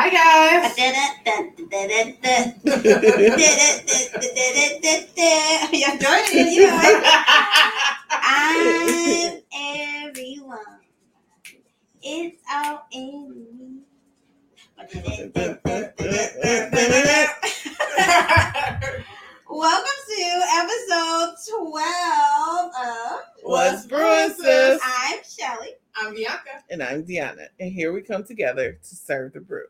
Hi guys. Yeah, Jordan, you know. I'm everyone. It's all in me. Welcome to episode 12 of What's brewing, sis? I'm Shelly. I'm Bianca. And I'm Deonna, and here we come together to serve the brew.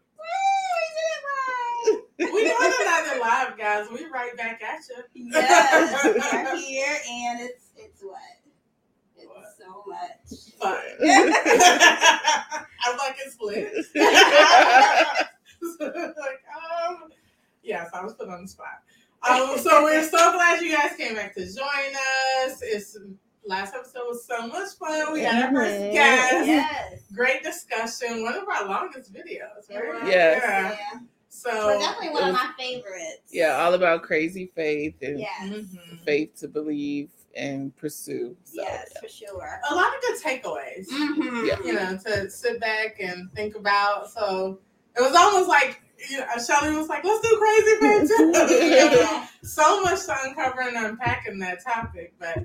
Woo, We doing another live, guys. We right back at you. Yes, we are here, and it's it's what? It's What? so much. fun. I'm like it's lit. like, um, yes, I was put on the spot. Um, so we're so glad you guys came back to join us. It's last episode was so much fun. We got our first guest. Yes. Great discussion. One of our longest videos. Right? Yes. Yeah. Yeah. So Well, definitely one of my favorites. yeah, all about crazy faith and Yes. Mhm. faith to believe and pursue. So, Yes, for sure. a lot of good takeaways. Mm-hmm. Yeah. you know, to sit back and think about. So it was almost like you know, Shelly was like, "Let's do crazy faith. You know, so much to uncover and unpack in that topic, but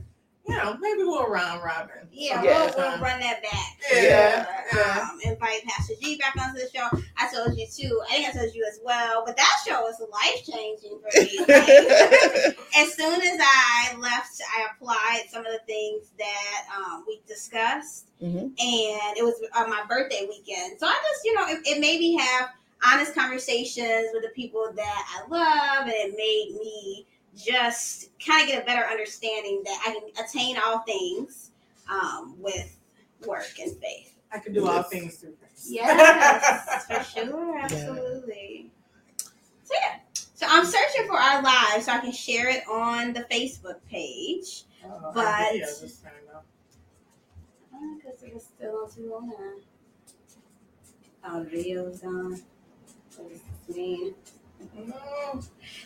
you know, maybe we'll round robin. Yeah, Yeah. We'll, we'll run that back. Yeah, yeah. Um, invite Pastor G back onto the show. I told you too. I think I told you as well. But that show was life changing for me. Like, as soon as I left, I applied some of the things that um, we discussed, Mhm. and it was on my birthday weekend. So I just, you know, it, it made me have honest conversations with the people that I love, and it made me just kind of get a better understanding that I can attain all things um, with work and faith. I can do all things through Christ. Yes, for sure, absolutely. So yeah, so I'm searching for our live so I can share it on the Facebook page. Oh, But- our just turned off. Because it was still on 209. Oh, the video's on. What does this mean? No.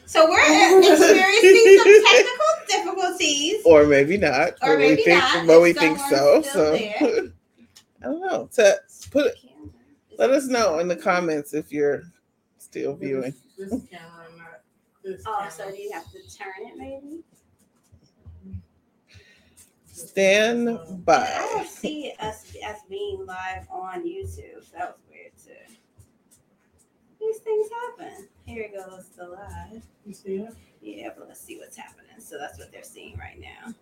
So we're experiencing some technical difficulties. or maybe not. Or but maybe we think, not, But we think so. So there. I don't know. So put let us know in the comments if you're still viewing. This, this camera, not this Oh, camera. so you have to turn it maybe? Stand by. I don't see us as being live on YouTube. That was weird too. These things happen. Here it goes, the live. You see it? Yeah, but let's see what's happening. So that's what they're seeing right now.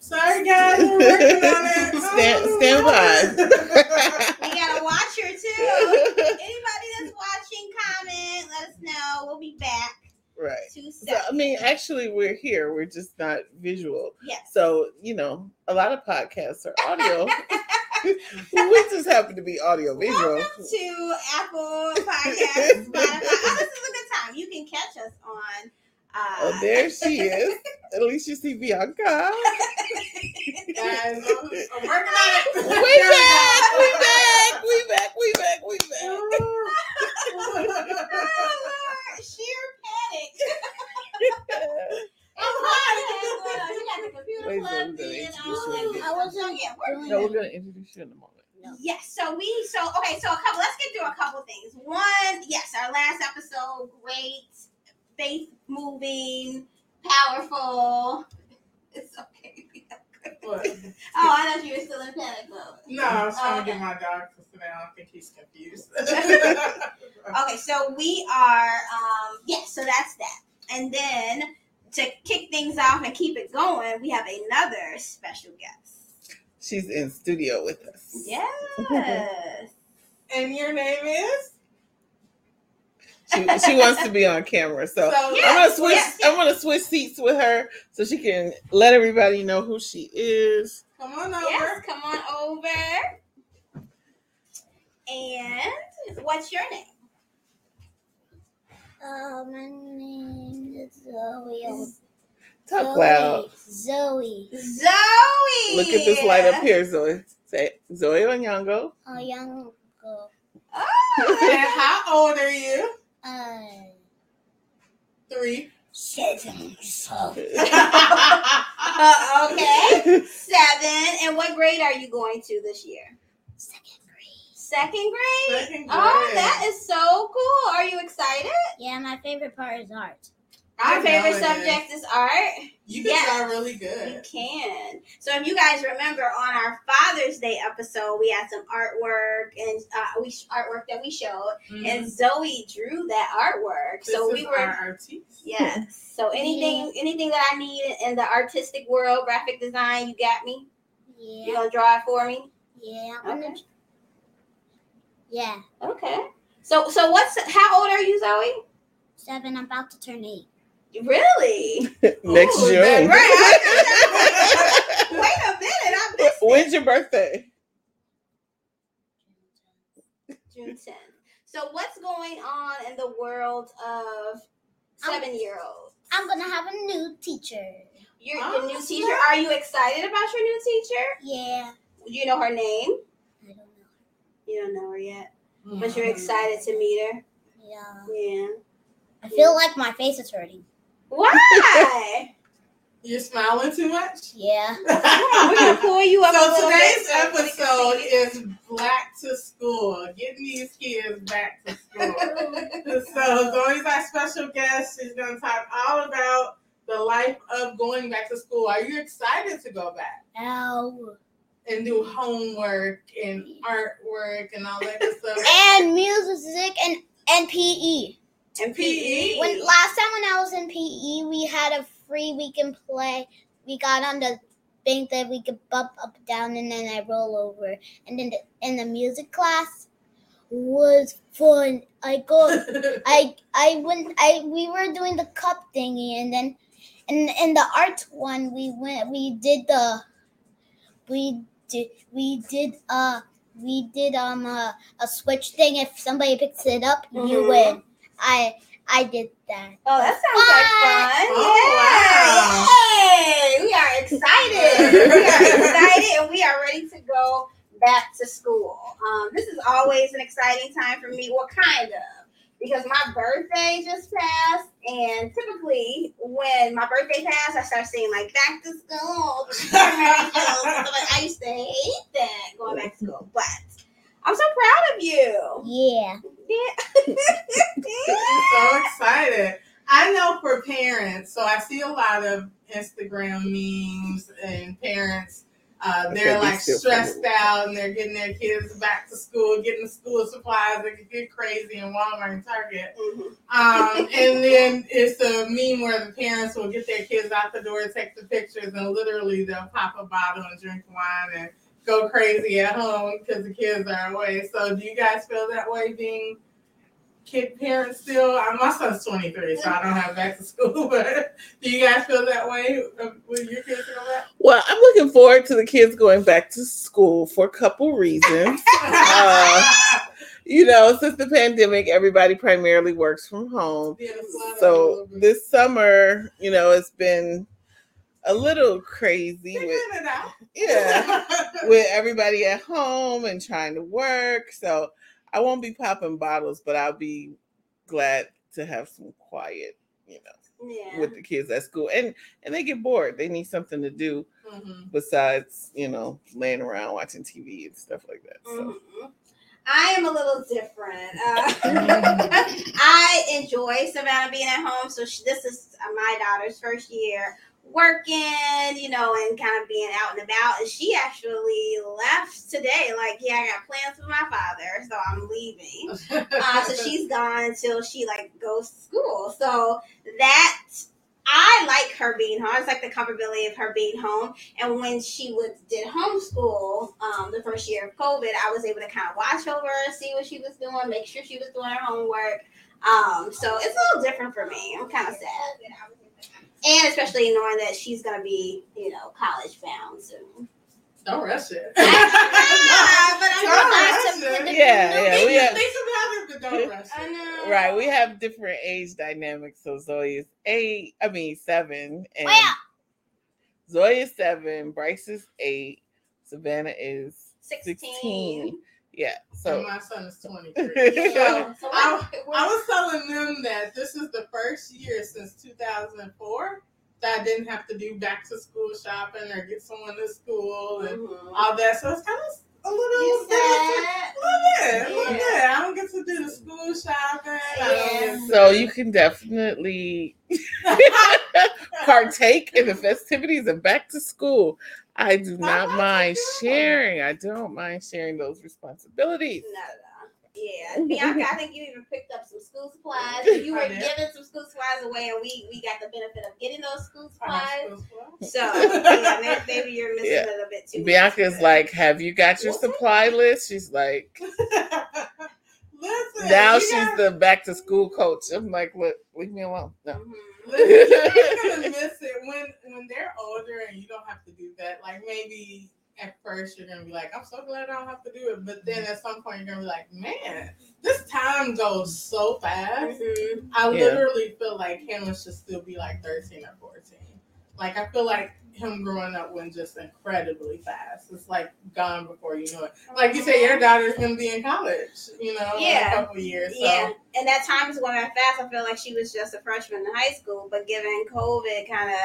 Sorry, guys. We're working on it. Stand- stand oh. by. We got a watcher too. Anybody that's watching, comment. Let us know. We'll be back. right. Two So, seconds. I mean, actually, we're here. We're just not visual. yes. So, you know, a lot of podcasts are audio. we just happen to be audio visual. Welcome to Apple Podcasts, Spotify. Oh, this is a good time. You can catch us on. Uh, Oh, there she is. At least you see Bianca. Guys, I'm, I'm working on it. We back, we back, we back, we back, we back. oh, Lord, sheer panic. You the computer Wait, plugged in. We're No, we're gonna introduce you in a moment. Yes, so we so okay, so a couple let's get through a couple things. One, yes, our last episode, great, faith moving, powerful. It's okay. What? Oh, I thought you were still in panic mode. No, I was trying to get my dog sit down. I think he's confused. Okay, so we are um yes, so that's that. And then to kick things off and keep it going, we have another special guest. She's in studio with us. Yes. and your name is? She, she wants to be on camera, so So, Yeah. I'm gonna switch. yes, I'm gonna switch seats with her so she can let everybody know who she is. come on over. Yes, come on over. And what's your name? Uh, my name is Zoie. Talk Zoie. loud. Zoie. Zoie. Look at this light up here, Zoie. Say Zoie Onyango. A young girl. Oh, And how old are you? Uh, Three. seven. So. okay. Seven. And what grade are you going to this year? Second grade. Second grade. Oh, that is so cool. Are you excited? Yeah, my favorite part is art. Our favorite subject is art. You can Yes. draw really good. You can. So if you guys remember on our Father's Day episode, we had some artwork and uh, we artwork that we showed, Mhm. and Zoie drew that artwork. This so we is were our artiste. yes. So anything anything that I need in the artistic world, graphic design, you got me. Yeah. You Yeah, gonna draw it for me? yeah. I'm gonna. Okay. Yeah, Okay. So so what's how old are you, Zoie? seven. I'm about to turn eight. Really? Next Ooh, June. right. Wait a minute, I missed When's your birthday? June 10th. So what's going on in the world of seven year olds? I'm gonna have a new teacher. Your, Oh, your new teacher. nice. Are you excited about your new teacher? Yeah, Do you know her name? I don't know. You don't know her yet, Mm-hmm. but you're excited to meet her. Yeah, Yeah. I feel like my face is hurting. Why? You're smiling too much. Yeah. We're gonna pull you up. So little today's bit so everybody can episode see is Black to School, getting these kids back to school. so Zoie's our special guest. She's going to talk all about the life of going back to school. Are you excited to go back Ow. And do homework and artwork and all that good stuff? And music and and PE. and PE. When last time when I was in PE, we had a free weekend play. We got on the thing that we could bump up down and then I roll over. And then the, in the music class was fun. I go I I went I we were doing the cup thingy and then in in the art one we went we did the we did we did uh we did um a, a switch thing if somebody picks it up you Mhm. win. I I did that. Oh, that sounds like fun. Oh, Yay! We are excited. we are excited and we are ready to go back to school. Um, this is always an exciting time for me. Well, kind of. Because my birthday just passed, and typically when my birthday passed, I start saying like back to school. I used to hate that going back to school, but I'm so proud of you. Yeah. Yeah. so excited. I know for parents, so I see a lot of Instagram memes and parents. Uh, they're like stressed out and they're getting their kids back to school, getting the school supplies. They could get crazy in Walmart and Target. Mhm. Um, and then it's a meme where the parents will get their kids out the door, take the pictures, and literally they'll pop a bottle and drink wine and go crazy at home because the kids are away. So, do you guys feel that way being kid parents still? Uh, My son's 23, so I don't have back to school, but do you guys feel that way uh, when your kids go back? Well, I'm looking forward to the kids going back to school for a couple reasons. Uh, you know, since the pandemic, everybody primarily works from home. Yeah, it's a lot of So this summer, you know, it's been a little crazy with yeah, with everybody at home and trying to work. So I won't be popping bottles, but I'll be glad to have some quiet, you know, Yeah. with the kids at school. And and they get bored. They need something to do Mhm. besides, you know, laying around watching TV and stuff like that. So Mhm. I am a little different. Uh, I enjoy Savannah being at home. So she, this is uh, my daughter's first year working, you know, and kind of being out and about. And she actually left today. Like, yeah, I got plans with my father, so I'm leaving. Uh, so she's gone until she like goes to school. So that I like her being home. It's like the comfortability of her being home. And when she was did homeschool, um, the first year of COVID, I was able to kind of watch over her, see what she was doing, make sure she was doing her homework. Um, so it's a little different for me. I'm kind of sad. And especially knowing that she's gonna be, you know, college bound soon. Don't rush it. but I'm Don't rush to- it. Yeah, yeah, Think- we have- think about it, but don't rush I it. know. right, we have different age dynamics. So Zoie is eight, I mean seven, and Well, Zoie is seven, Bryce is eight, Savannah is 16. 16. Yeah. And So my son is 23. So So I, I was telling them that this is the first year since 2004 that I didn't have to do back to school shopping or get someone to school and Mhm. all that. So it's kind of a little You bit. A little bit, a little bit. I don't get to do the school shopping. Yeah. So you can definitely partake in the festivities of back to school. I do not mind a good one. sharing. I don't mind sharing those responsibilities. No, no. Yeah, Bianca, I think you even picked up some school supplies. You were giving some school supplies away, and we we got the benefit of getting those school supplies. So yeah, maybe, maybe you're missing Yeah. it a bit too. much. Bianca's like, "Have you got your supply list?" She's like, Listen, "Now you she's gotta- the back to school coach." I'm like, "Look, leave me alone." No. Mhm. Listen, you're gonna miss it when when they're older and you don't have to do that. Like maybe at first you're gonna be like, I'm so glad I don't have to do it. But then at some point you're gonna be like, man, this time goes so fast. Mhm. I Yeah. literally feel like him should still be like 13 or 14. Like I feel like him growing up went just incredibly fast. It's like gone before you know it. Like you said, your daughter's gonna be in college, you know, Yeah. in a couple years. So. Yeah, and that time is going by fast. I feel like she was just a freshman in high school, but given COVID, kind of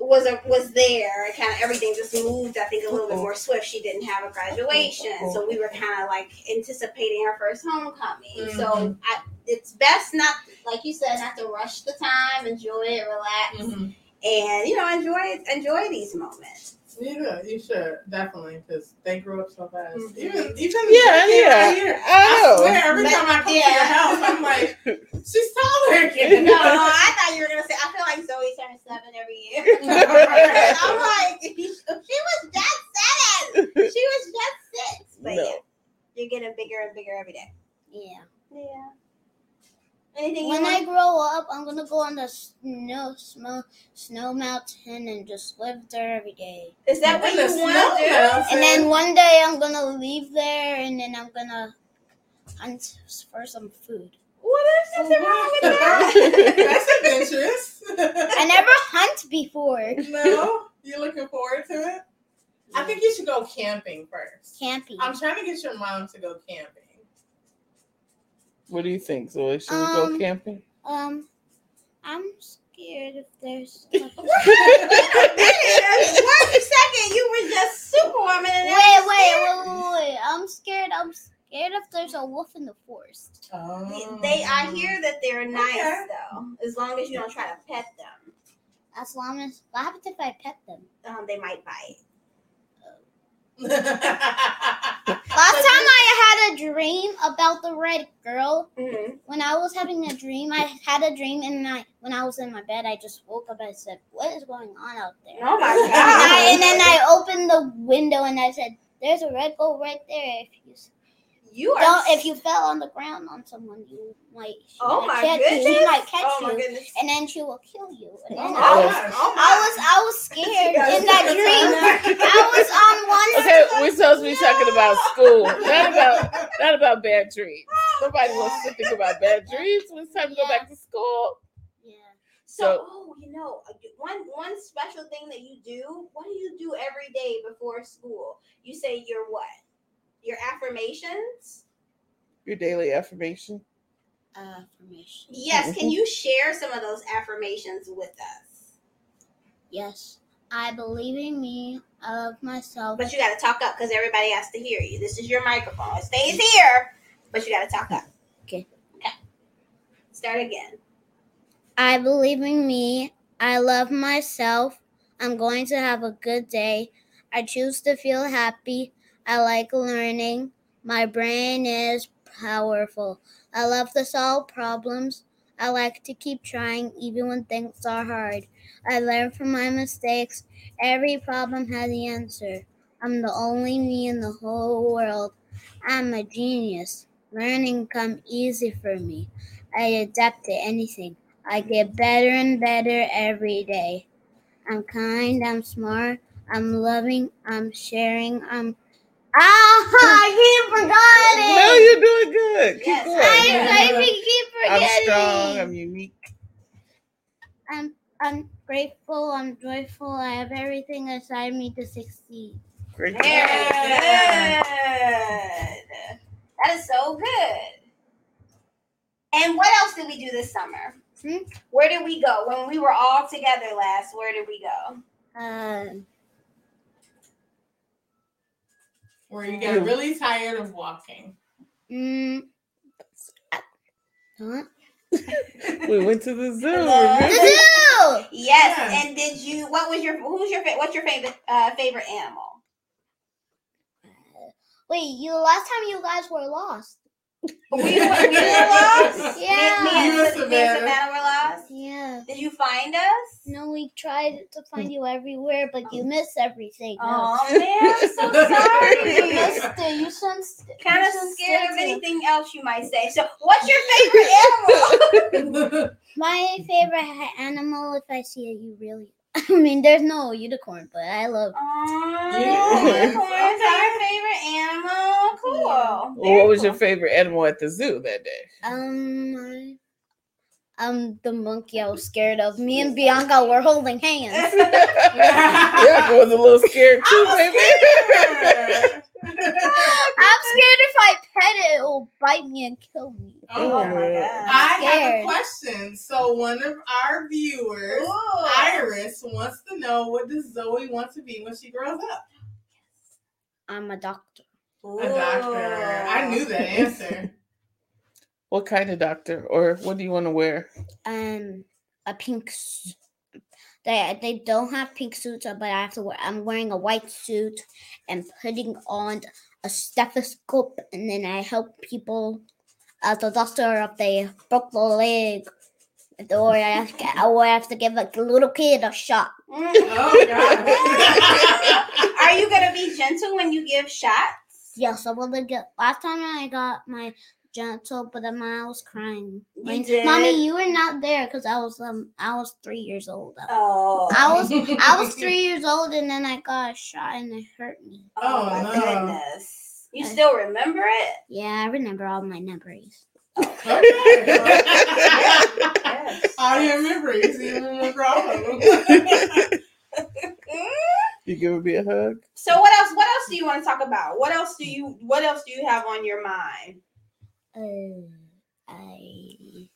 was a, was there. Kind of everything just moved. I think a little bit more swift. She didn't have a graduation, so we were kind of like anticipating her first homecoming. So Mhm. I, it's best not, like you said, not to rush the time. Enjoy it, relax, Mhm. and you know, enjoy enjoy these moments. Yeah, you should definitely because they grew up so fast. Mhm. Even even Yeah, the yeah. right here, I I swear every But- time I come to yeah. your house, I'm like, she's taller again. No, I thought you were gonna say. I feel like Zoie turns seven every year. I'm like, she was just seven. She was just six. But No. yeah, you're getting bigger and bigger every day. Yeah. Yeah. Anything When I grow up, I'm gonna go on the snow snow snow mountain and just live there every day. Is that what you want snow to do? mountain. And then one day I'm gonna leave there, and then I'm gonna hunt for some food. What is nothing wrong with that? That's adventurous. I never hunt before. no, you're looking forward to it? I think you should go camping first. Camping. I'm trying to get your mom to go camping. What do you think, Zoie? Should we go Um, camping? Um, I'm scared if there's. Wait a second, you were just superwoman and Wait, wait, wait, wait, wait! I'm scared. I'm scared if there's a wolf in the forest. Oh. They, I hear that they're nice Okay. though, as long as you don't try to pet them. As long as what happens if I pet them? Um, they might bite. Last time I had a dream about the red girl. Mm-hmm. When I was having a dream, I had a dream, and I when I was in my bed, I just woke up. And I said, "What is going on out there?" Oh my And, I, god! and then I opened the window and I said, "There's a red girl right there. If you You are. don't, if you fell on the ground on someone, you might. she oh might my catch goodness! You. She might catch oh my you, goodness! and then she will kill you. And oh then Oh I my was. Oh I was, I was scared Yeah, in that dream. a I was on one. Okay, we're supposed to be talking about school, not about not about bad dreams. Nobody wants to think about bad dreams when it's time to go back to school. Yeah. So, So- oh, you know, uh, one one special thing that you do. What do you do every day before school? You say your what? Your affirmations. Your daily affirmation. Affirmation. Yes. Can mm-hmm. you share some of those affirmations with us? Yes. I believe in me. I love myself. But you got to talk up because everybody has to hear you. This is your microphone. It stays here, but you got to talk up. Okay. Okay. Start again. I believe in me. I love myself. I'm going to have a good day. I choose to feel happy. I like learning. My brain is powerful. I love to solve problems. I like to keep trying even when things are hard. I learn from my mistakes. Every problem has an answer. I'm the only me in the whole world. I'm a genius. Learning come easy for me. I adapt to anything. I get better and better every day. I'm kind, I'm smart, I'm loving, I'm sharing, I'm I keep forgetting. No, you're doing good. Keep Yes, going. I, I keep I'm strong. I'm unique. I'm I'm grateful, I'm joyful, I have everything inside me to succeed. Great. Very Yeah. good. That is so good. And what else did we do this summer? Hmm? Where did we go when we were all together last? Where did we go? Um where you get really tired of walking? Mm. Huh? We went to the zoo. The zoo! Yes. Yeah. And did you? What was your? Who's your? What's your favorite? Uh, favorite animal? Wait, you last time you guys were lost. We were, we were lost. Yeah. Me, me and You me and Savannah. Savannah were lost. Yeah. Did you find us? No, we tried to find you everywhere, but you missed everything. Oh man, I'm so sorry. You missed it. You shouldn't. kind of scared of to- anything else you might say. So, what's your favorite animal? My favorite animal, if I see it, you really. I mean, there's no unicorn, but I love. Oh, Yeah. unicorns are your favorite animal. Cool. Well, Very what was cool. your favorite animal at the zoo that day? Um, I- um, the monkey I was scared of. Me and Bianca were holding hands. yeah, I was a little scared too, baby. I'm scared if I pet it, it will bite me and kill me. Oh my god. I have a question. So one of our viewers, Ooh. Iris, wants to know what does Zoie want to be when she grows up? I'm a doctor. A doctor. I knew that answer. What kind of doctor, or what do you want to wear? Um, a pink. s- They they don't have pink suits, uh, but I have to wear. I'm wearing a white suit and putting on a stethoscope, and then I help people. As a doctor, if they broke the leg, or I have to, or I have to give a little kid a shot. Mm. Oh God. Are you gonna be gentle when you give shots? Yes, I will get. Last time I got my gentle, but then I was crying. You Like, did? Mommy, you were not there because I was um I was three years old. Oh. I was I was three years old and then I got a shot and it hurt me. Oh, Oh, my no. goodness. You I- still remember it? Yeah, I remember all my memories. Okay. Yes. All your memories, you remember all of them. You give me a hug? So what else? What else do you want to talk about? What else do you? What else do you have on your mind? Uh, I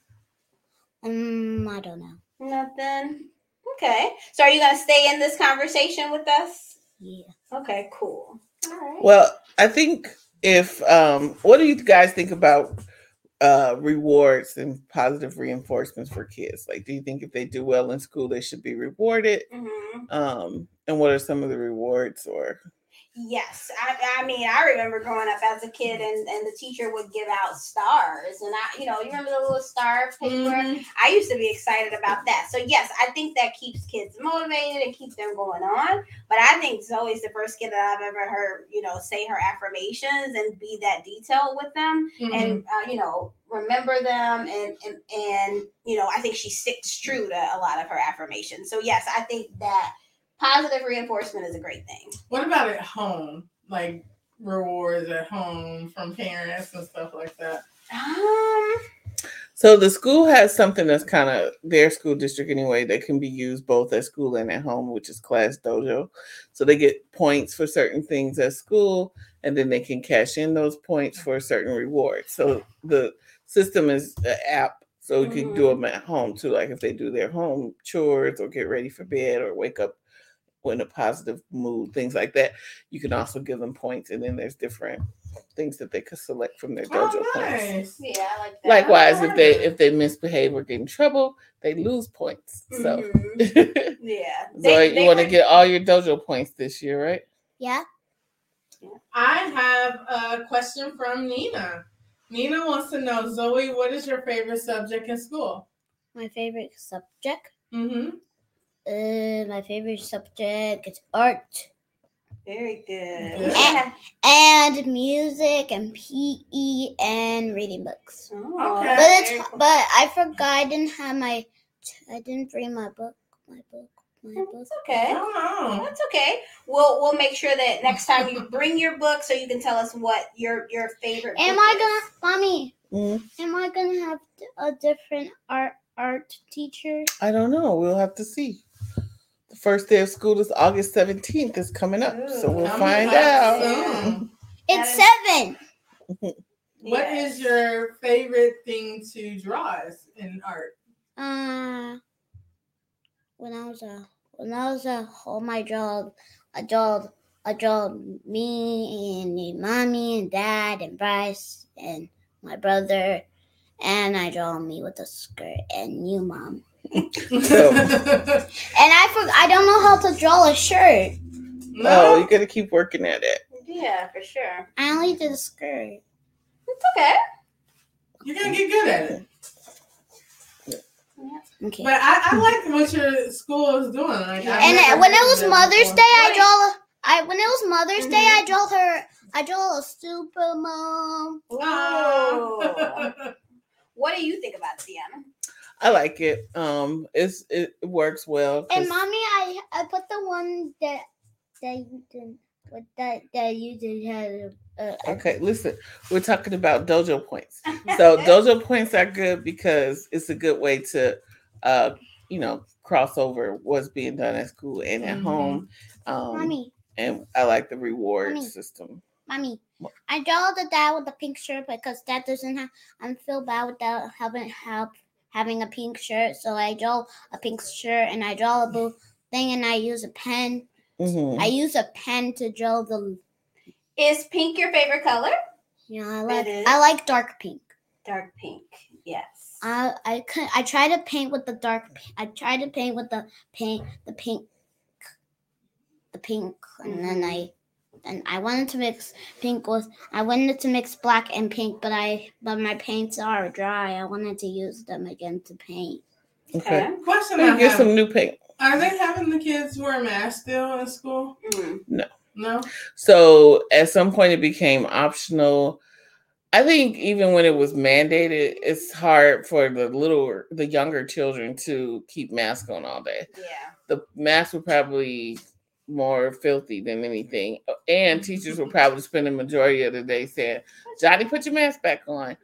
um I don't know. Nothing. Okay. So are you gonna stay in this conversation with us? Yeah. Okay. Cool. All right. Well, I think if um what do you guys think about uh rewards and positive reinforcements for kids? Like do you think if they do well in school they should be rewarded? Mhm. Um and what are some of the rewards or Yes, I, I mean, I remember growing up as a kid, and, and the teacher would give out stars, and I, you know, you remember the little star paper. Mhm. I used to be excited about that. So yes, I think that keeps kids motivated and keeps them going on. But I think Zoie's the first kid that I've ever heard, you know, say her affirmations and be that detailed with them, Mhm. and uh, you know, remember them, and and and you know, I think she sticks true to a lot of her affirmations. So yes, I think that positive reinforcement is a great thing. What about at home? Like rewards at home from parents and stuff like that. Um, so the school has something that's kind of their school district anyway that can be used both at school and at home, which is class dojo. So they get points for certain things at school, and then they can cash in those points for a certain rewards. So the system is an app, so you can do them at home too. Like if they do their home chores or get ready for bed or wake up in a positive mood, things like that. You can also give them points, and then there's different things that they could select from their dojo Oh, points. yeah, I like that. Likewise, I if they if they misbehave or get in trouble, they lose points. So, Mhm. yeah, so They- they you want to get all your dojo points this year, right? Yeah. I have a question from Nina. Nina wants to know, Zoie, what is your favorite subject in school? My favorite subject. Mm-hmm. Uh, my favorite subject is art very good. Good. Yeah. and music and PE and reading books. Oh, Okay. But it's cool. but I forgot I didn't have my I didn't bring my book my book my book. It's okay. Oh, That's okay. We'll we'll make sure that next time you bring your book, so you can tell us what your your favorite. Am book I is. gonna, mommy? Mm, Am I gonna have a different art art teacher? I don't know. We'll have to see. The first day of school is August seventeenth. is coming up, so we'll find out. soon. It's That seven. What is Yes. your favorite thing to draw as in art? Uh, when I was a when I was a home, I draw I draw I draw me and mommy and dad and Bryce and my brother, and I draw me with a skirt and you, mom. So- And I for, I don't know how to draw a shirt. Oh, you gotta keep working at it. Yeah, for sure. I only did a skirt. It's okay. you're gonna get good at it. Okay. But I, I like what your school is doing. Like, I've And when it was Mother's. Day, I Wait. draw. I when it was Mother's Day, I mm-hmm. draw her. I draw a super mom. Oh. what do you think about it, Deonna? I like it. Um, it's it works well. And mommy, I I put the one that that you didn't with that that you did had. Uh, Okay, listen, we're talking about dojo points. So dojo points are good because it's a good way to, uh, you know, cross over what's being done at school and at Mhm. home. Um, mommy, and I like the reward Mommy. system. mommy? I draw the dad with the pink shirt because dad doesn't have. I feel bad without having help having a pink shirt, so I draw a pink shirt and I draw a blue thing and I use a pen. Mhm. I use a pen to draw the. Is pink your favorite color? Yeah, I like is. I like dark pink. Dark pink. Yes. I I could I try to paint with the dark. I try to paint with the paint the pink, the pink, and then I, and I wanted to mix pink with. I wanted to mix black and pink, but I but my paints are dry. I wanted to use them again to paint. Okay. Question Hey, I get have: some new paint. Are they having the kids wear masks still in school? Mm. No. So at some point it became optional. I think even when it was mandated, it's hard for the little the younger children to keep masks on all day. Yeah. The masks were probably more filthy than anything. And teachers would probably spend the majority of the day saying, Johnny, put your mask back on.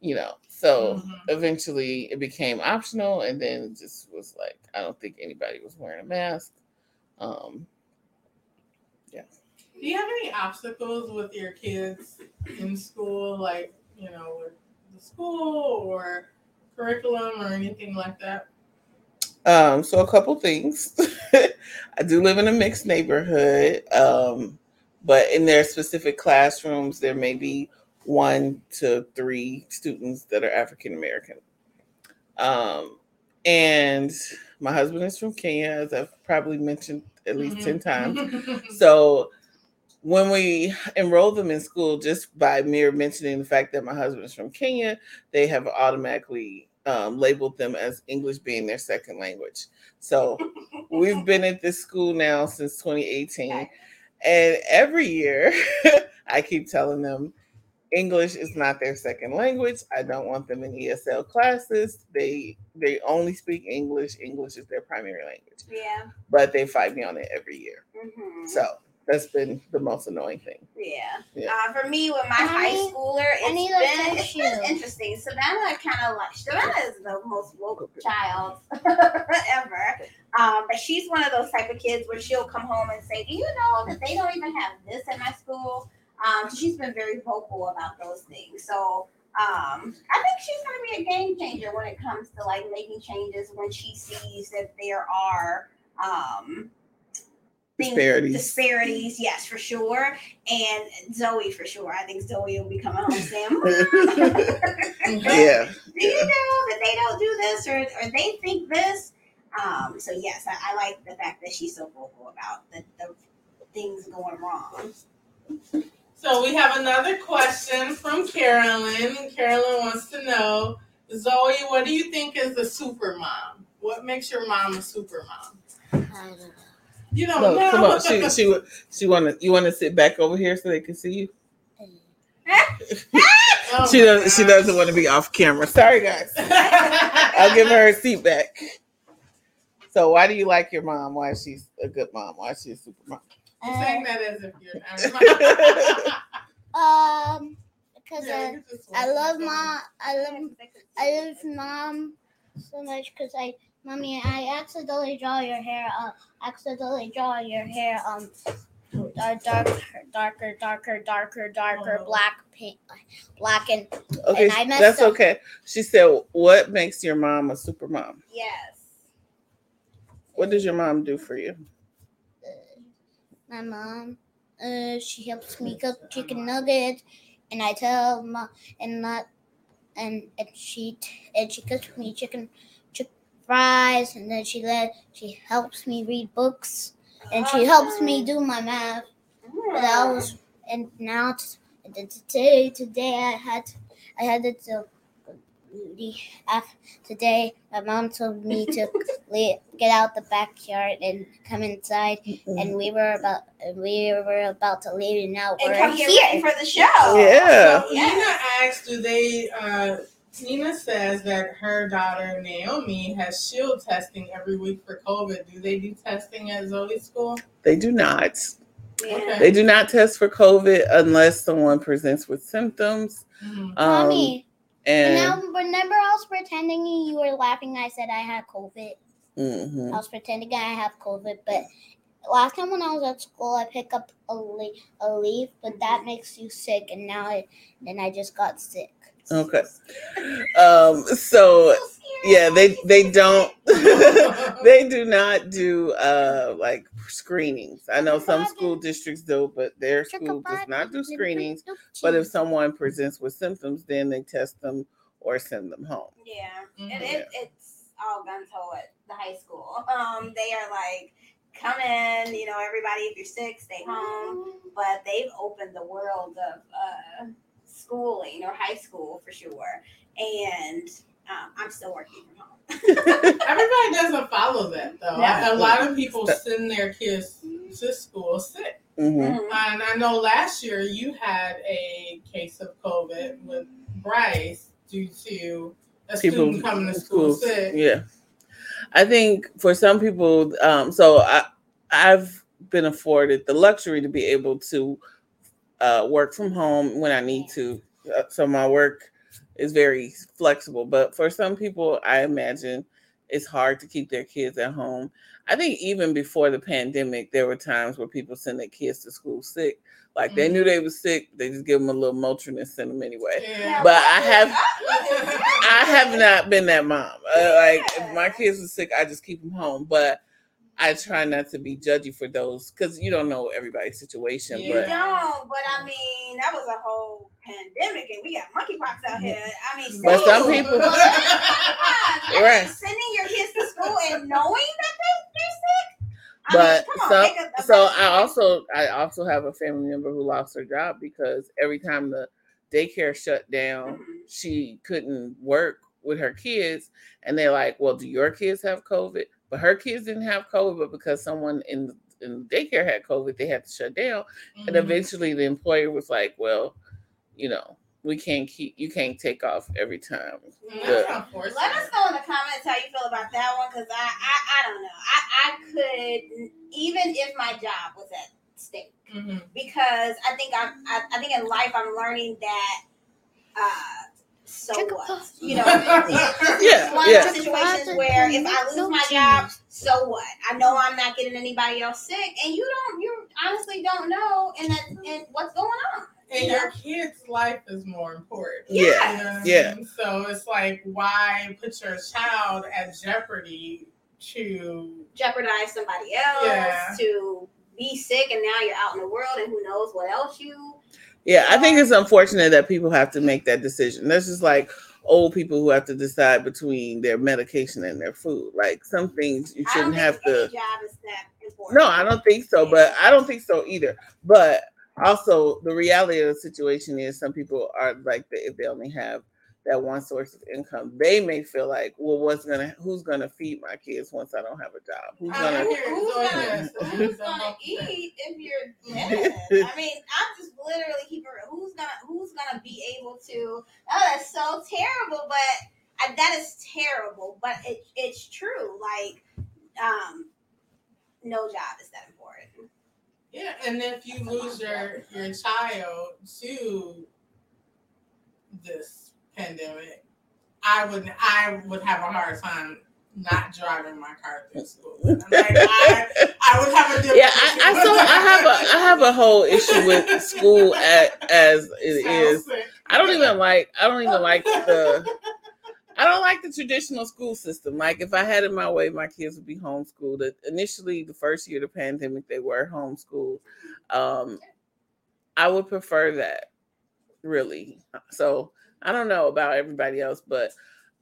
You know. So Mhm. eventually it became optional and then it just was like I don't think anybody was wearing a mask. Um yeah. Do you have any obstacles with your kids in school, like you know, with the school or curriculum or anything like that? Um, so a couple things. I do live in a mixed neighborhood, um, but in their specific classrooms, there may be one to three students that are African American. Um, and my husband is from Kenya, as I've probably mentioned at least Mhm. 10 times. So when we enroll them in school, just by mere mentioning the fact that my husband is from Kenya, they have automatically um, labeled them as English being their second language. So we've been at this school now since 2018, and every year I keep telling them English is not their second language. I don't want them in ESL classes. They they only speak English. English is their primary language, Yeah. but they fight me on it every year. hmm So that's been the most annoying thing. Yeah. Yeah. Uh, for me, with my I high need- schooler, it's need been, it's been interesting. Savannah kind of like Savannah is the most woke child ever. Um, but she's one of those type of kids where she'll come home and say, "Do you know that they don't even have this at my school?" Um, so she's been very vocal about those things. So um, I think she's going to be a game changer when it comes to like making changes when she sees that there are um, things- Disparities. Disparities, yes, for sure. And Zoie, for sure. I think Zoie will be coming home saying, yeah. do you know that they don't do this or, or they think this? Um, so yes, I, I like the fact that she's so vocal about the, the things going wrong. So we have another question from Carolyn. Carolyn wants to know, Zoie, what do you think is a super mom? What makes your mom a super mom? I don't know. You don't No, come on. She she she want to you want to sit back over here so they can see you. Oh she doesn't she doesn't want to be off camera. Sorry guys. I'll give her a seat back. So why do you like your mom? Why is she a good mom? Why is she a super mom? You're saying that as if you're not. Um, because Yeah, I, you just I love to- mom. I love I love mom so much because I, mommy, I accidentally draw your hair. Uh, accidentally draw your hair. Um, dark, darker, darker, darker, darker, darker, Oh. black, pink, black, and Okay, And I messed that's up. okay. She said, "What makes your mom a super mom? Yes. What does your mom do for you?" uh, my mom. uh, she helps me cook chicken nuggets, and I tell mom and not and and she and she cooks me chicken fries, and then she let she helps me read books, and she helps me do my math. But that was and now and then today today I had I had it to the af- today my mom told me to get out the backyard and come inside and we were about we were about to leave and now and we're come get here. for the show. Yeah. So Yes. Nina asked, do they, uh, Nina says that her daughter Naomi has shield testing every week for COVID. Do they do testing at Zoie's school? They do not. Yeah. Okay. They do not test for COVID unless someone presents with symptoms. Mhm. Um, Mommy, and and now remember I was pretending you were laughing. I said I had COVID. Mhm. I was pretending I have COVID, but last time when I was at school, I picked up a leaf, a leaf, but that makes you sick, and now I, then I just got sick. Okay. Um, so yeah, they they don't they do not do uh like screenings. I know some school districts do, but their school does not do screenings. But if someone presents with symptoms, then they test them or send them home. Yeah, and it, it's all gun ho at the high school. Um, they are like, come in, you know, everybody. If you're sick, stay home. But they've opened the world of uh, schooling or high school for sure. And um, I'm still working from home. Everybody doesn't follow that though. No. A lot of people send their kids to school sick. Mhm. Mhm. And I know last year you had a case of COVID with Bryce due to a People student coming to school schools, sick. Yeah. I think for some people, um, so I I've been afforded the luxury to be able to uh, work from home when I need to. Uh, so my work is very flexible. But for some people, I imagine it's hard to keep their kids at home. I think even before the pandemic, there were times where people send their kids to school sick. Like they knew they was sick, they just give them a little Motrin and send them anyway. Yeah. But I have I have not been that mom. Uh, like if my kids are sick, I just keep them home. But I try not to be judgy for those because you don't know everybody's situation. You But don't, but I mean, that was a whole pandemic, and we got monkeypox out here. I mean, But some people- Right. sending your kids to school and knowing that they, they're sick. I mean, but on, so make a- a so I also I also have a family member who lost her job because every time the daycare shut down, Mhm. she couldn't work with her kids, and they're like, "Well, do your kids have COVID?" But her kids didn't have COVID, but because someone in the in daycare had COVID, they had to shut down. And Mhm. eventually the employer was like, well, you know, we can't keep, you can't take off every time. That's Yeah. unfortunate. Let us know in the comments how you feel about that one, because I, I I don't know. I I could even if my job was at stake. Mhm. because I think I'm, I, I think in life I'm learning that, uh, so Trick or what? You know, it's, it's Yeah, one yeah. of those situations where if I lose my job, so what? I know I'm not getting anybody else sick, and you don't, you honestly don't know, and that, and what's going on. And your kid's life is more important. Yeah. You know what I Yeah. mean? So it's like, why put your child at jeopardy to Jeopardize somebody else Yeah. to be sick, and now you're out in the world, and who knows what else you. Yeah, I think it's unfortunate that people have to make that decision. That's just like old people who have to decide between their medication and their food. Like some mm-hmm. things you I don't shouldn't have any to. job is that important. No, I don't think so. But I don't think so either. But also, the reality of the situation is some people are like that if they only have that one source of income, they may feel like, well, what's gonna, who's gonna feed my kids once I don't have a job? Who's gonna? hear Who- who's gonna, who's gonna eat if you're dead? I mean, I'm just literally it- Who's gonna Who's gonna be able to? Oh, that's so terrible. But I, that is terrible. But it, it's true. Like, um, no job is that important. Yeah, and if you lose your your child to this pandemic, I would I would have a hard time not driving my car through school. I'm like, I, I would have a different yeah, I, I so I have a I have a whole issue with school at, as it is. I don't even like I don't even like the I don't like the traditional school system. Like if I had it my way, my kids would be homeschooled. Initially, the first year of the pandemic, they were homeschooled. Um, I would prefer that, really. So I don't know about everybody else, but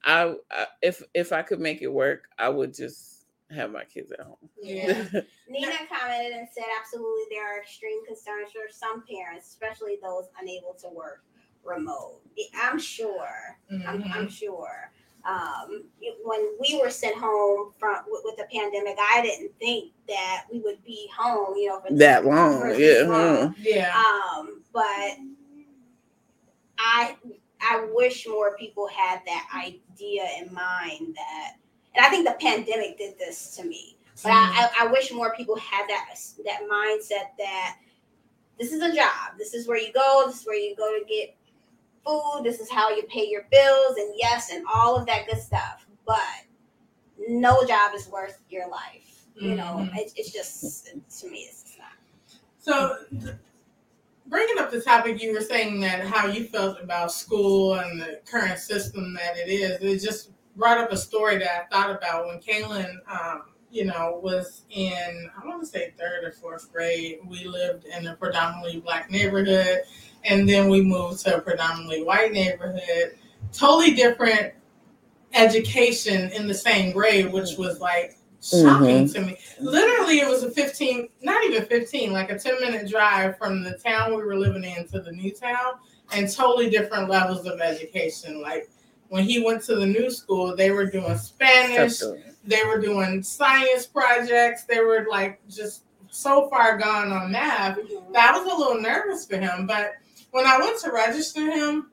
I, I if if I could make it work, I would just have my kids at home. Yeah. Nina commented and said, absolutely, there are extreme concerns for some parents, especially those unable to work remote. I'm sure. I'm, Mhm. I'm sure. Um, when we were sent home from with, with the pandemic, I didn't think that we would be home, you know, for that long, for yeah. long. huh. Yeah. Um, but I I wish more people had that idea in mind that, and I think the pandemic did this to me. But I, I, I wish more people had that that mindset that this is a job. This is where you go. This is where you go to get food. This is how you pay your bills, and yes, and all of that good stuff. But no job is worth your life. You know, Mhm. it's, it's just to me, it's just not. So, th- bringing up the topic, you were saying that how you felt about school and the current system that it is. It just brought up a story that I thought about when Kaylin, um, you know, was in, I want to say third or fourth grade. We lived in a predominantly black neighborhood, and then we moved to a predominantly white neighborhood. Totally different education in the same grade, which was like shocking mm-hmm. to me. Literally it was a 15 not even 15 like a 10 minute drive from the town we were living in to the new town and totally different levels of education. Like when he went to the new school they were doing spanish they were doing science projects they were like just so far gone on math. That was a little nervous for him. But when I went to register him,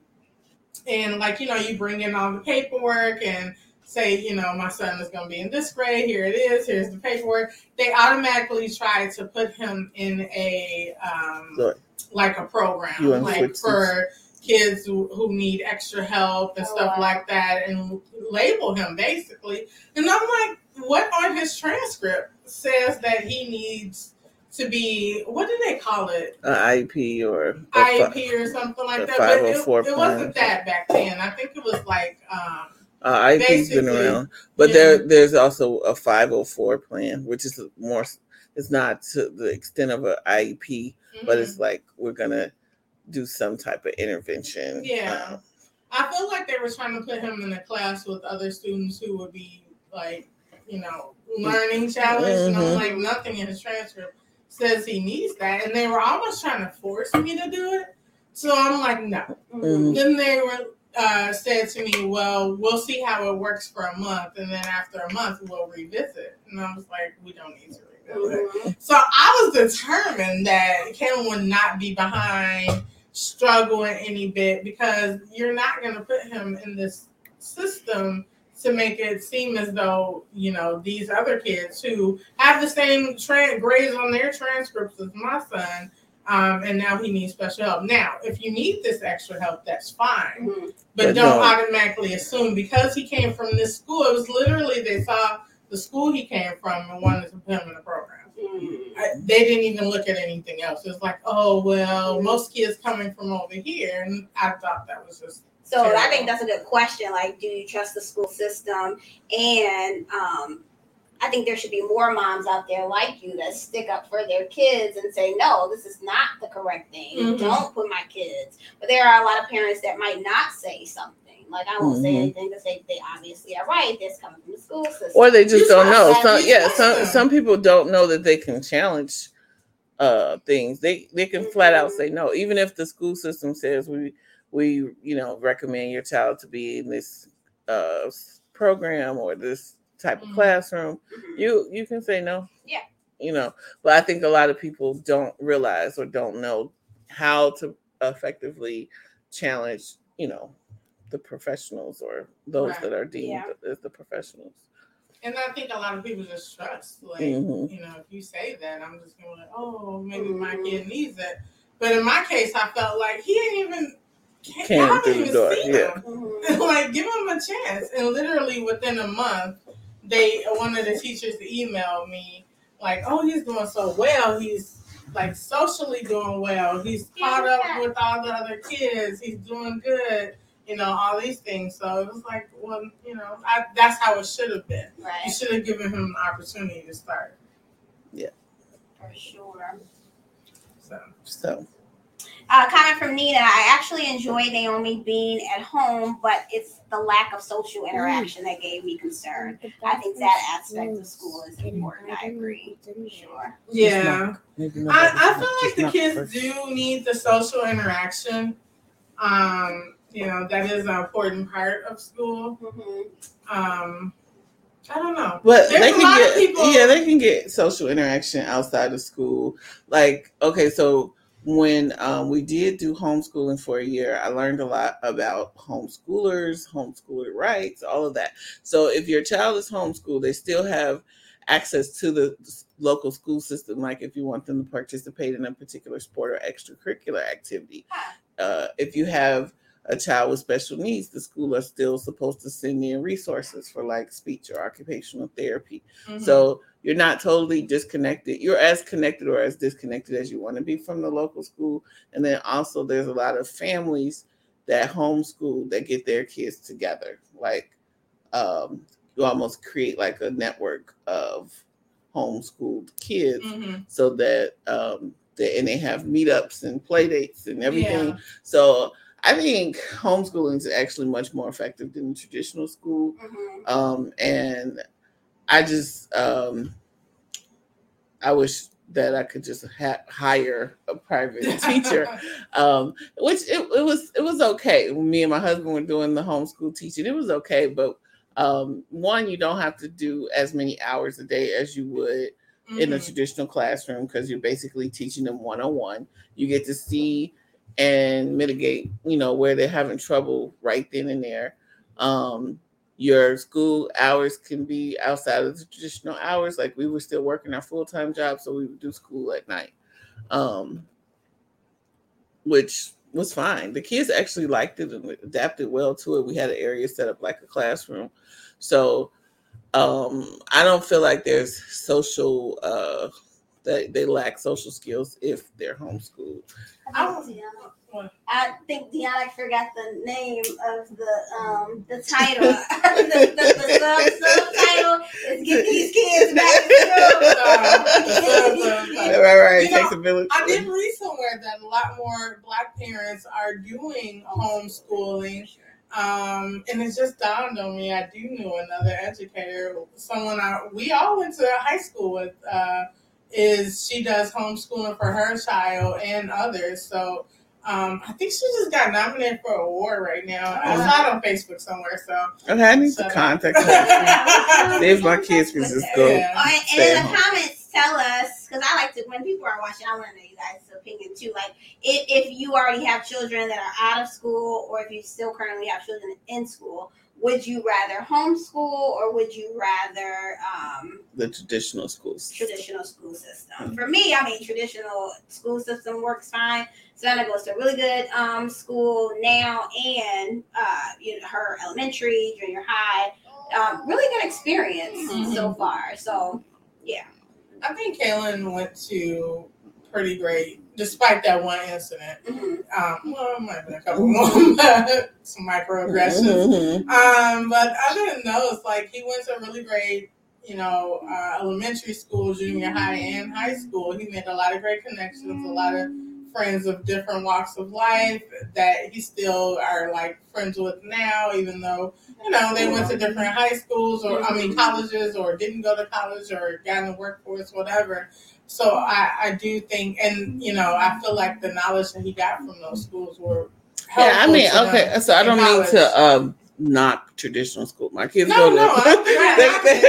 and like you know, you bring in all the paperwork and say, you know, my son is going to be in this grade. Here it is. Here's the paperwork. They automatically try to put him in a um, like a program, like for kids who, who need extra help and Oh, stuff wow. like that, and label him basically. And I'm like, what on his transcript says that he needs to be? What do they call it? An IEP or a IEP or something like that. But it, it wasn't that back then. I think it was like, um, uh, IEP's been around, but yeah. there there's also a 504 plan, which is more. It's not to the extent of an IEP, but mhm. it's like we're gonna do some type of intervention. Yeah. uh, I feel like they were trying to put him in a class with other students who would be like, you know, learning challenged. And I'm Mhm. like, nothing in his transcript says he needs that. And they were almost trying to force me to do it. So I'm like, no. Mhm. Then they were uh, said to me, well, we'll see how it works for a month. And then after a month, we'll revisit. And I was like, we don't need to revisit. Mhm. So I was determined that Kevin would not be behind, struggling any bit, because you're not going to put him in this system to make it seem as though you know these other kids who have the same tran grades on their transcripts as my son. Um, and now he needs special help. Now, if you need this extra help, that's fine. Mhm. But But don't no. automatically assume because he came from this school. It was literally they saw the school he came from and wanted to put him in the program. Mhm. I, they didn't even look at anything else. It was like, oh well, most kids coming from over here, and I thought that was just So I think that's a good question. Like, do you trust the school system? And um, I think there should be more moms out there like you that stick up for their kids and say, no, this is not the correct thing. Mhm. Don't put my kids. But there are a lot of parents that might not say something. Like, I won't say Mhm. anything because say they obviously are right. This coming from the school system. or they just don't know. Some yeah, some some people don't know that they can challenge uh things. They they can flat out say no, even if the school system says we we you know recommend your child to be in this uh program or this type of Mhm. classroom. Mhm. You you can say no. Yeah. You know, but I think a lot of people don't realize or don't know how to effectively challenge, you know, the professionals or those Right. that are deemed Yeah. as the professionals. And I think a lot of people just trust, like, Mhm. you know, if you say that, I'm just going to, like, oh, maybe my Mhm. kid needs it. But in my case, I felt like he ain't even, I Came haven't through the even door, seen yeah. him. Like, give him a chance. And literally within a month, they one of the teachers emailed me like, "Oh, he's doing so well. He's like socially doing well. He's caught up with all the other kids. He's doing good. You know, all these things." So it was like, well, you know, I, that's how it should have been. You should have given him an opportunity to start. Yeah. For sure. So So Uh, comment from Nina. I actually enjoy Naomi being at home, but it's the lack of social interaction that gave me concern. I think that aspect of school is important. I agree. Sure. Yeah. I, I feel like the kids do need the social interaction. Um, you know, that is an important part of school. Mm-hmm. Um, I don't know. But There's they a can lot of get people- yeah, they can get social interaction outside of school. Like okay, so when um, we did do homeschooling for a year, I learned a lot about homeschoolers, homeschooler rights, all of that. So if your child is homeschooled, they still have access to the local school system. Like if you want them to participate in a particular sport or extracurricular activity, uh, if you have a child with special needs, the school are still supposed to send in resources for like speech or occupational therapy. Mhm. So you're not totally disconnected. You're as connected or as disconnected as you want to be from the local school. And then also there's a lot of families that homeschool that get their kids together. Like um, you almost create like a network of homeschooled kids Mhm. so that um they, and they have meetups and play dates and everything. Yeah. So I think homeschooling is actually much more effective than traditional school. Mm-hmm. Um, and I just um, I wish that I could just ha- hire a private teacher, um, which it, it was it was okay. Me and my husband were doing the homeschool teaching, it was okay. But um, one, you don't have to do as many hours a day as you would in a Mhm. traditional classroom because you're basically teaching them one on one. You get to see and mitigate, you know, where they're having trouble right then and there. Um, your school hours can be outside of the traditional hours. Like we were still working our full time job, so we would do school at night, um, which was fine. The kids actually liked it and adapted well to it. We had an area set up like a classroom, so um i don't feel like there's social uh that they lack social skills if they're homeschooled I think Deonna- I think Deonna forgot the name of the um the title. the, the, the sub subtitle is get these kids back to school. Right right You it takes know, a village I did read somewhere that a lot more black parents are doing homeschooling. Um, and it just dawned on me. I do know another educator, someone I, we all went to high school with. Uh, is she does homeschooling for her child and others. So um, I think she just got nominated for an award right now. I saw it on Facebook somewhere. So okay i need to contact her if my kids can just go Yeah. And, and in at the home. comments, tell us because I like to when people are watching. I want to know you guys' opinion too. Like if, if you already have children that are out of school, or if you still currently have children in school, would you rather homeschool or would you rather um, the traditional schools traditional school system? For me, I mean traditional school system works fine. Savannah goes to a really good um, school now, and uh, you know her elementary, junior high, um, really good experience Mhm. so far. So yeah. I think Kaylin went to pretty great, despite that one incident. Mhm. Um, well, might have been a couple more, but some microaggressions. Mhm. Um, but other than those, like he went to really great, you know, uh, elementary school, junior high, and high school. He made a lot of great connections, a lot of friends of different walks of life that he still are like friends with now, even though you know they went to different high schools or I mean colleges or didn't go to college or got in the workforce, whatever. So I, I do think, and you know, I feel like the knowledge that he got from those schools were. yeah i mean okay so i don't mean to um knock traditional school my kids No, go to no, I they, they,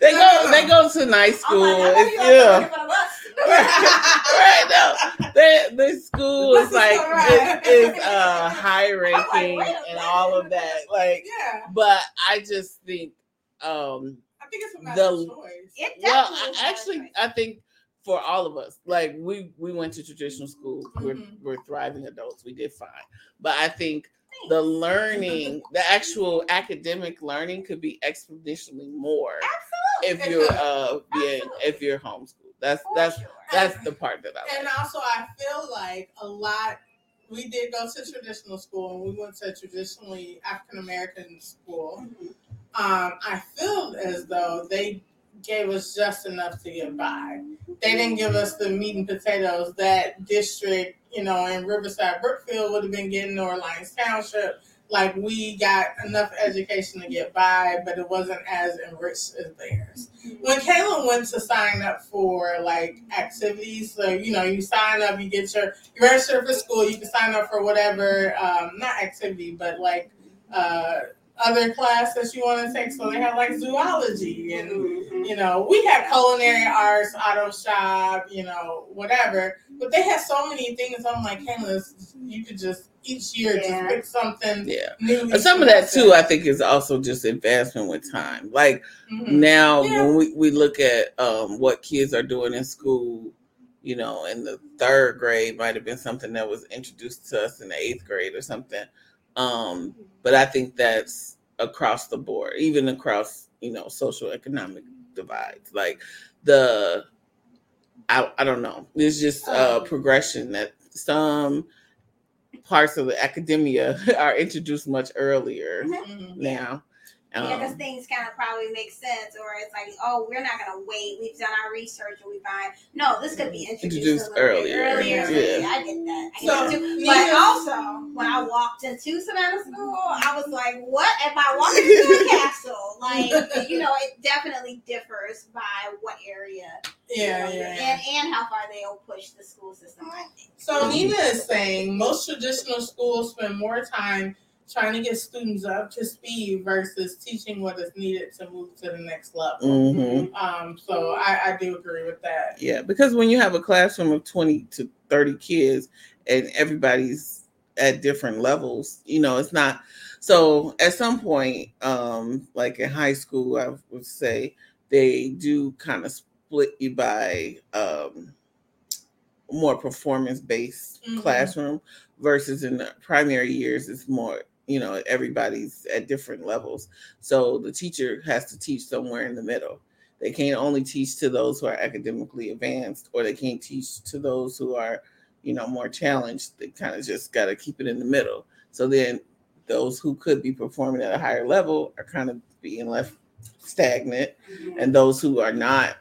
they No, go no. they go to nice school like, I know It's- you yeah are for the bus. right no the, the school is is like all right. is, is uh high ranking wait a and all of that like yeah, but i just think um I think it's a matter of The- choice. It well I, actually i think for all of us like we we went to traditional school we're, Mhm. we're thriving adults we did fine but i think the learning the actual academic learning could be exponentially more if you're uh being Absolutely. if you're homeschooled that's For that's sure. that's the part that i And also, I feel like a lot. We did go to traditional school, and we went to traditionally African American school. Mhm. Um, I feel as though they gave us just enough to get by. They didn't give us the meat and potatoes that district, you know, in Riverside Brookfield would have been getting or Lyons Township. Like we got enough education to get by, but it wasn't as enriched as theirs. When Kayla went to sign up for like activities, so you know, you sign up, you get your you register for school, you can sign up for whatever, um, not activity, but like uh other class that you want to take. So they have like zoology and Mhm. you know, we had culinary arts, auto shop, you know, whatever. But they had so many things. I'm like, hey, listen, you could just each year Yeah. just pick something Yeah. new. And some of that too, I think, is also just advancement with time. Like Mhm. now, Yeah. when we, we look at um, what kids are doing in school, you know, in the third grade might have been something that was introduced to us in the eighth grade or something. Um, but I think that's across the board, even across, you know, social economic divides. Like the, I, I don't know, It's just a Oh. progression that some parts of the academia are introduced much earlier Mhm. now. Yeah, because Um, things kind of probably make sense, or it's like, oh, we're not gonna wait. We've done our research and we find no, this could be introduced, Introduced a little bit earlier, earlier. Yeah. yeah, I get that. I get So, that too. But also, when I walked into Savannah School, I was like, what? If I walked into a castle, like, you know, it definitely differs by what area, you Yeah, know, yeah, yeah. and and how far they'll push the school system. I think. So Nina is saying most traditional schools spend more time trying to get students up to speed versus teaching what is needed to move to the next level. mhm. Um, so I, I do agree with that. Yeah, because when you have a classroom of 20 to 30 kids and everybody's at different levels, you know, it's not so at some point, um, like in high school, I would say they do kind of split you by um more performance based Mhm. classroom versus in the primary years it's more you know everybody's at different levels. So the teacher has to teach somewhere in the middle. They can't only teach to those who are academically advanced or they can't teach to those who are you know more challenged. They kind of just got to keep it in the middle. So then those who could be performing at a higher level are kind of being left stagnant and those who are not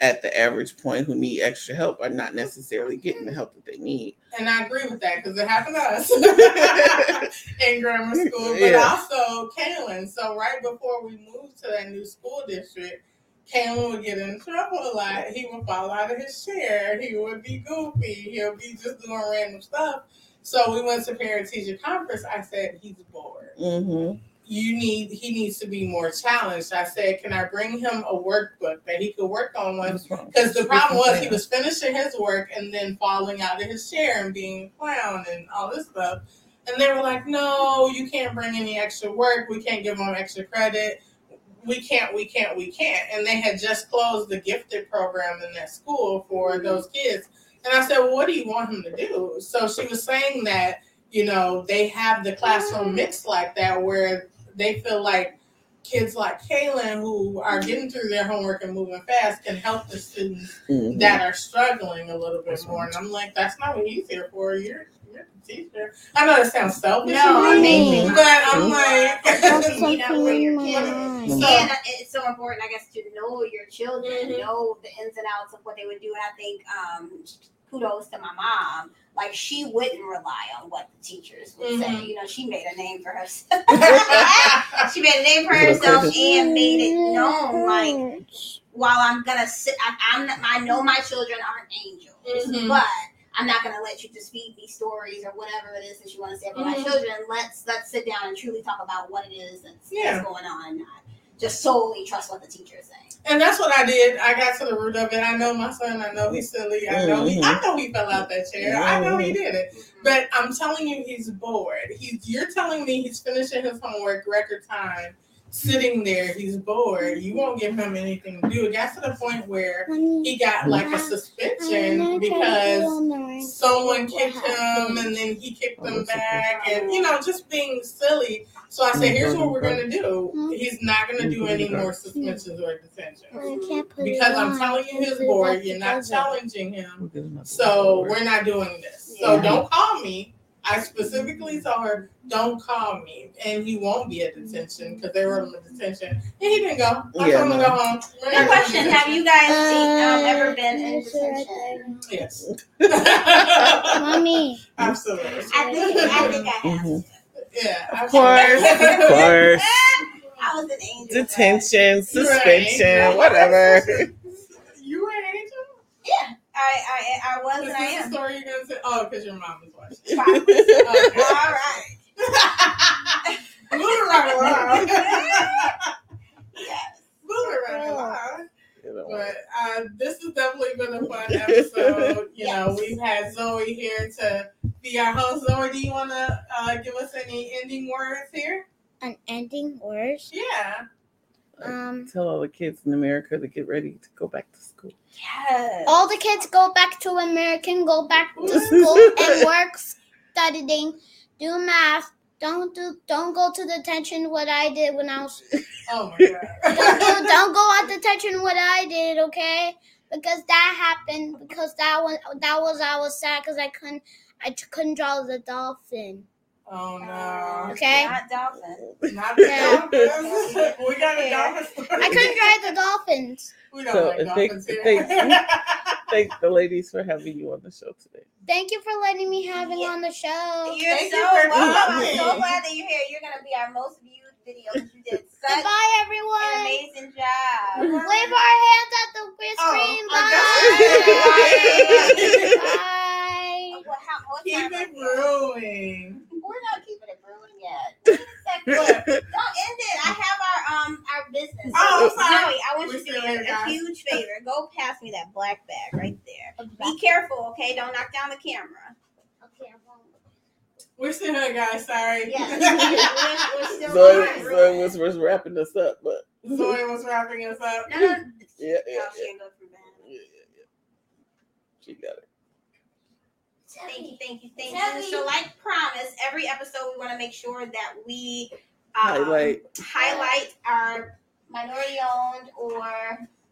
at the average point who need extra help are not necessarily getting the help that they need And I agree with that because it happened to us in grammar school, but Yeah. also Kaylin. So right before we moved to that new school district, Kaylin would get in trouble a lot. He would fall out of his chair. He would be goofy. He'll be just doing random stuff. So we went to parent teacher conference. I said he's bored. mm-hmm. You need he needs to be more challenged. I said, can I bring him a workbook that he could work on once because the problem was he was finishing his work and then falling out of his chair and being a clown and all this stuff. And they were like, no, you can't bring any extra work. We can't give him extra credit. We can't, we can't, we can't. And they had just closed the gifted program in that school for mm-hmm. those kids. And I said, well, what do you want him to do? So she was saying that, you know, they have the classroom mm-hmm. mixed like that where they feel like kids like Kaylin who are getting through their homework and moving fast can help the students Mhm. that are struggling a little bit more. And I'm like, that's not what he's here for. You're, you're teacher. I know that sounds selfish, No, of me, amazing. but I'm like, That's You know, where your kids. and it's so important, I guess, to know your children, Mhm. know the ins and outs of what they would do. And I think um, kudos to my mom. Like she wouldn't rely on what the teachers would say. Mhm. You know, she made a name for herself. she made a name for herself and made it known. Like while I'm gonna sit, I, I'm not, I know my children aren't angels, Mhm. but I'm not gonna let you just feed me stories or whatever it is that you want to say about Mhm. my children. Let's let's sit down and truly talk about what it is that's, Yeah. that's going on, and not just solely trust what the teacher is saying. And that's what I did. I got to the root of it. I know my son. I know he's silly. I know he. I know he fell out that chair. I know he did it. Mm-hmm. But I'm telling you, he's bored. He's. You're telling me he's finishing his homework record time, sitting there. He's bored. You won't give him anything to do. It got to the point where he got like a suspension because someone kicked him and then he kicked them back and you know just being silly so i said here's what we're going to do he's not going to do any more suspensions or detentions because i'm telling you his board you're not challenging him We'll get another so we're not doing this so don't call me I specifically told her, "Don't call me," and he won't be at detention because they wrote him a detention, and he didn't go. I Yeah, told him to no. go home. Good question. Have you guys um, ever been in detention? Yes. Mommy. Absolutely. I think I think I have. Mhm. Yeah. Of course, of course. I was an angel. Detention, suspension, Right. whatever. You were an angel. Yeah, I I I was Is and I this the am. story you're gonna say? Oh, because your mom was watching. Probably. Okay. All right. Moving right along. Yes. Moving right along. You know. But uh, this has definitely been a fun episode. You know, we've had Zoie here to be our host. Zoie, do you want to uh, give us any ending words here? An ending words. Yeah. Um. Tell all the kids in America to get ready to go back to school. Yes. All the kids go back to American, go back to school and work studying, do math. Don't do don't go to detention what I did when I was Oh my God. don't, do, don't go on detention what I did, okay? Because that happened because that was that was I was sad because I couldn't I t- couldn't draw the dolphin. Oh no. Okay. Not dolphin. Not the Yeah. dolphins. we got a dolphin story. I couldn't draw the dolphins. We don't So, like if they- dolphins here. they- Thank the ladies for having you on the show today. Thank you for letting me have it Yeah. on the show. You're Thank so you for welcome. I'm coming. so glad that you're here. You're gonna be our most viewed video you did such Goodbye, an everyone. amazing job. Wave our hands at the screen. Oh, I Bye. Bye. Well, how, Keep time it is brewing. We're not keeping it brewing yet. Wait a second. Don't end it. I have our um our business. Oh, I'm sorry. Joey, I want We you to do me a, huge favor. Go pass me that black bag right there. Be careful, okay? Don't knock down the camera. Okay, I won't. We're still here, guys. Sorry. Yeah. we're, we're still Zoie, on. Zoie was, was wrapping us up, but Zoie was wrapping us up. No, no, no. yeah, yeah, yeah, she didn't go through that. yeah, yeah, yeah. She got it. Thank you, thank you, thank Tell you. me. So, like promised, every episode we want to make sure that we um, Highlight. highlight our minority-owned or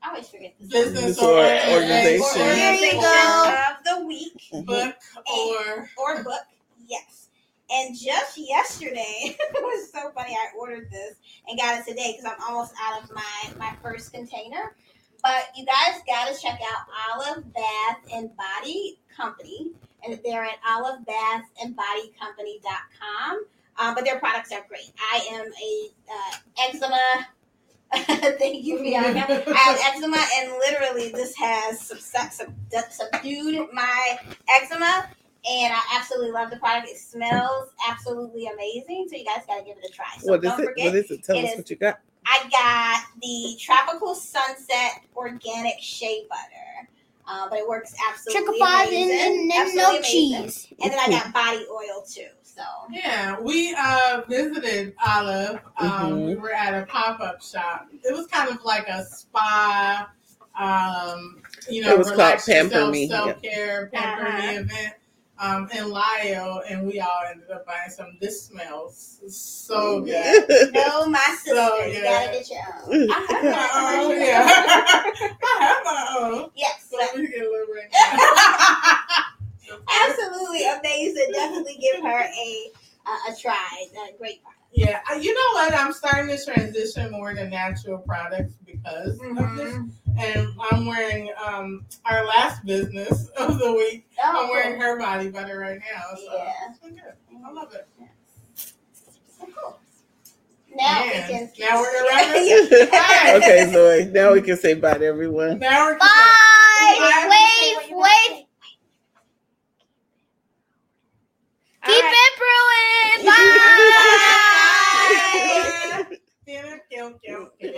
I always forget this Business Or or organization. or There you organization go. of the week book or or book. Yes. And just yesterday, it was so funny. I ordered this and got it today because I'm almost out of my my first container. But you guys got to check out Olive Bath and Body Company, and they're at olivebathandbodycompany.com. Um, but their products are great. I am a uh, eczema. Thank you, Bianca. I have eczema, and literally, this has sub- sub- subdued my eczema and I absolutely love the product. It smells absolutely amazing. So you guys gotta give it a try. So what is don't it? forget, What is it? Tell it us is- what you got. I got the Tropical Sunset Organic Shea Butter. Uh, but it works absolutely Triple five amazing. and, and, and no amazing. cheese. And then I got body oil too. So yeah, we uh visited Olive. Um, Mhm. We were at a pop up shop. It was kind of like a spa. Um, you know, It was called Pamper yourself, Me, self care, pamper Uh-huh. me event. Um, in Lisle, and we all ended up buying some. This smells so good. no, my sister, So, you yeah. gotta get your own. I have my Oh own. yeah, I have my own. Yes. So we get a little ring. Absolutely amazing. Definitely give her a a, a try. A great product. Yeah, you know what? I'm starting to transition more to natural products because of this. And I'm wearing um our last business of the week. Oh, I'm wearing her body butter right now. So Yeah. it's been good. I love it. So cool. Now we can. now we're gonna wrap it. okay, Zoie. Now we can say bye to everyone. Now we're Bye. Bye. Wait, wait. Keep right. it brewing. Bye. Bye. Bye. Tienes que, aunque, aunque.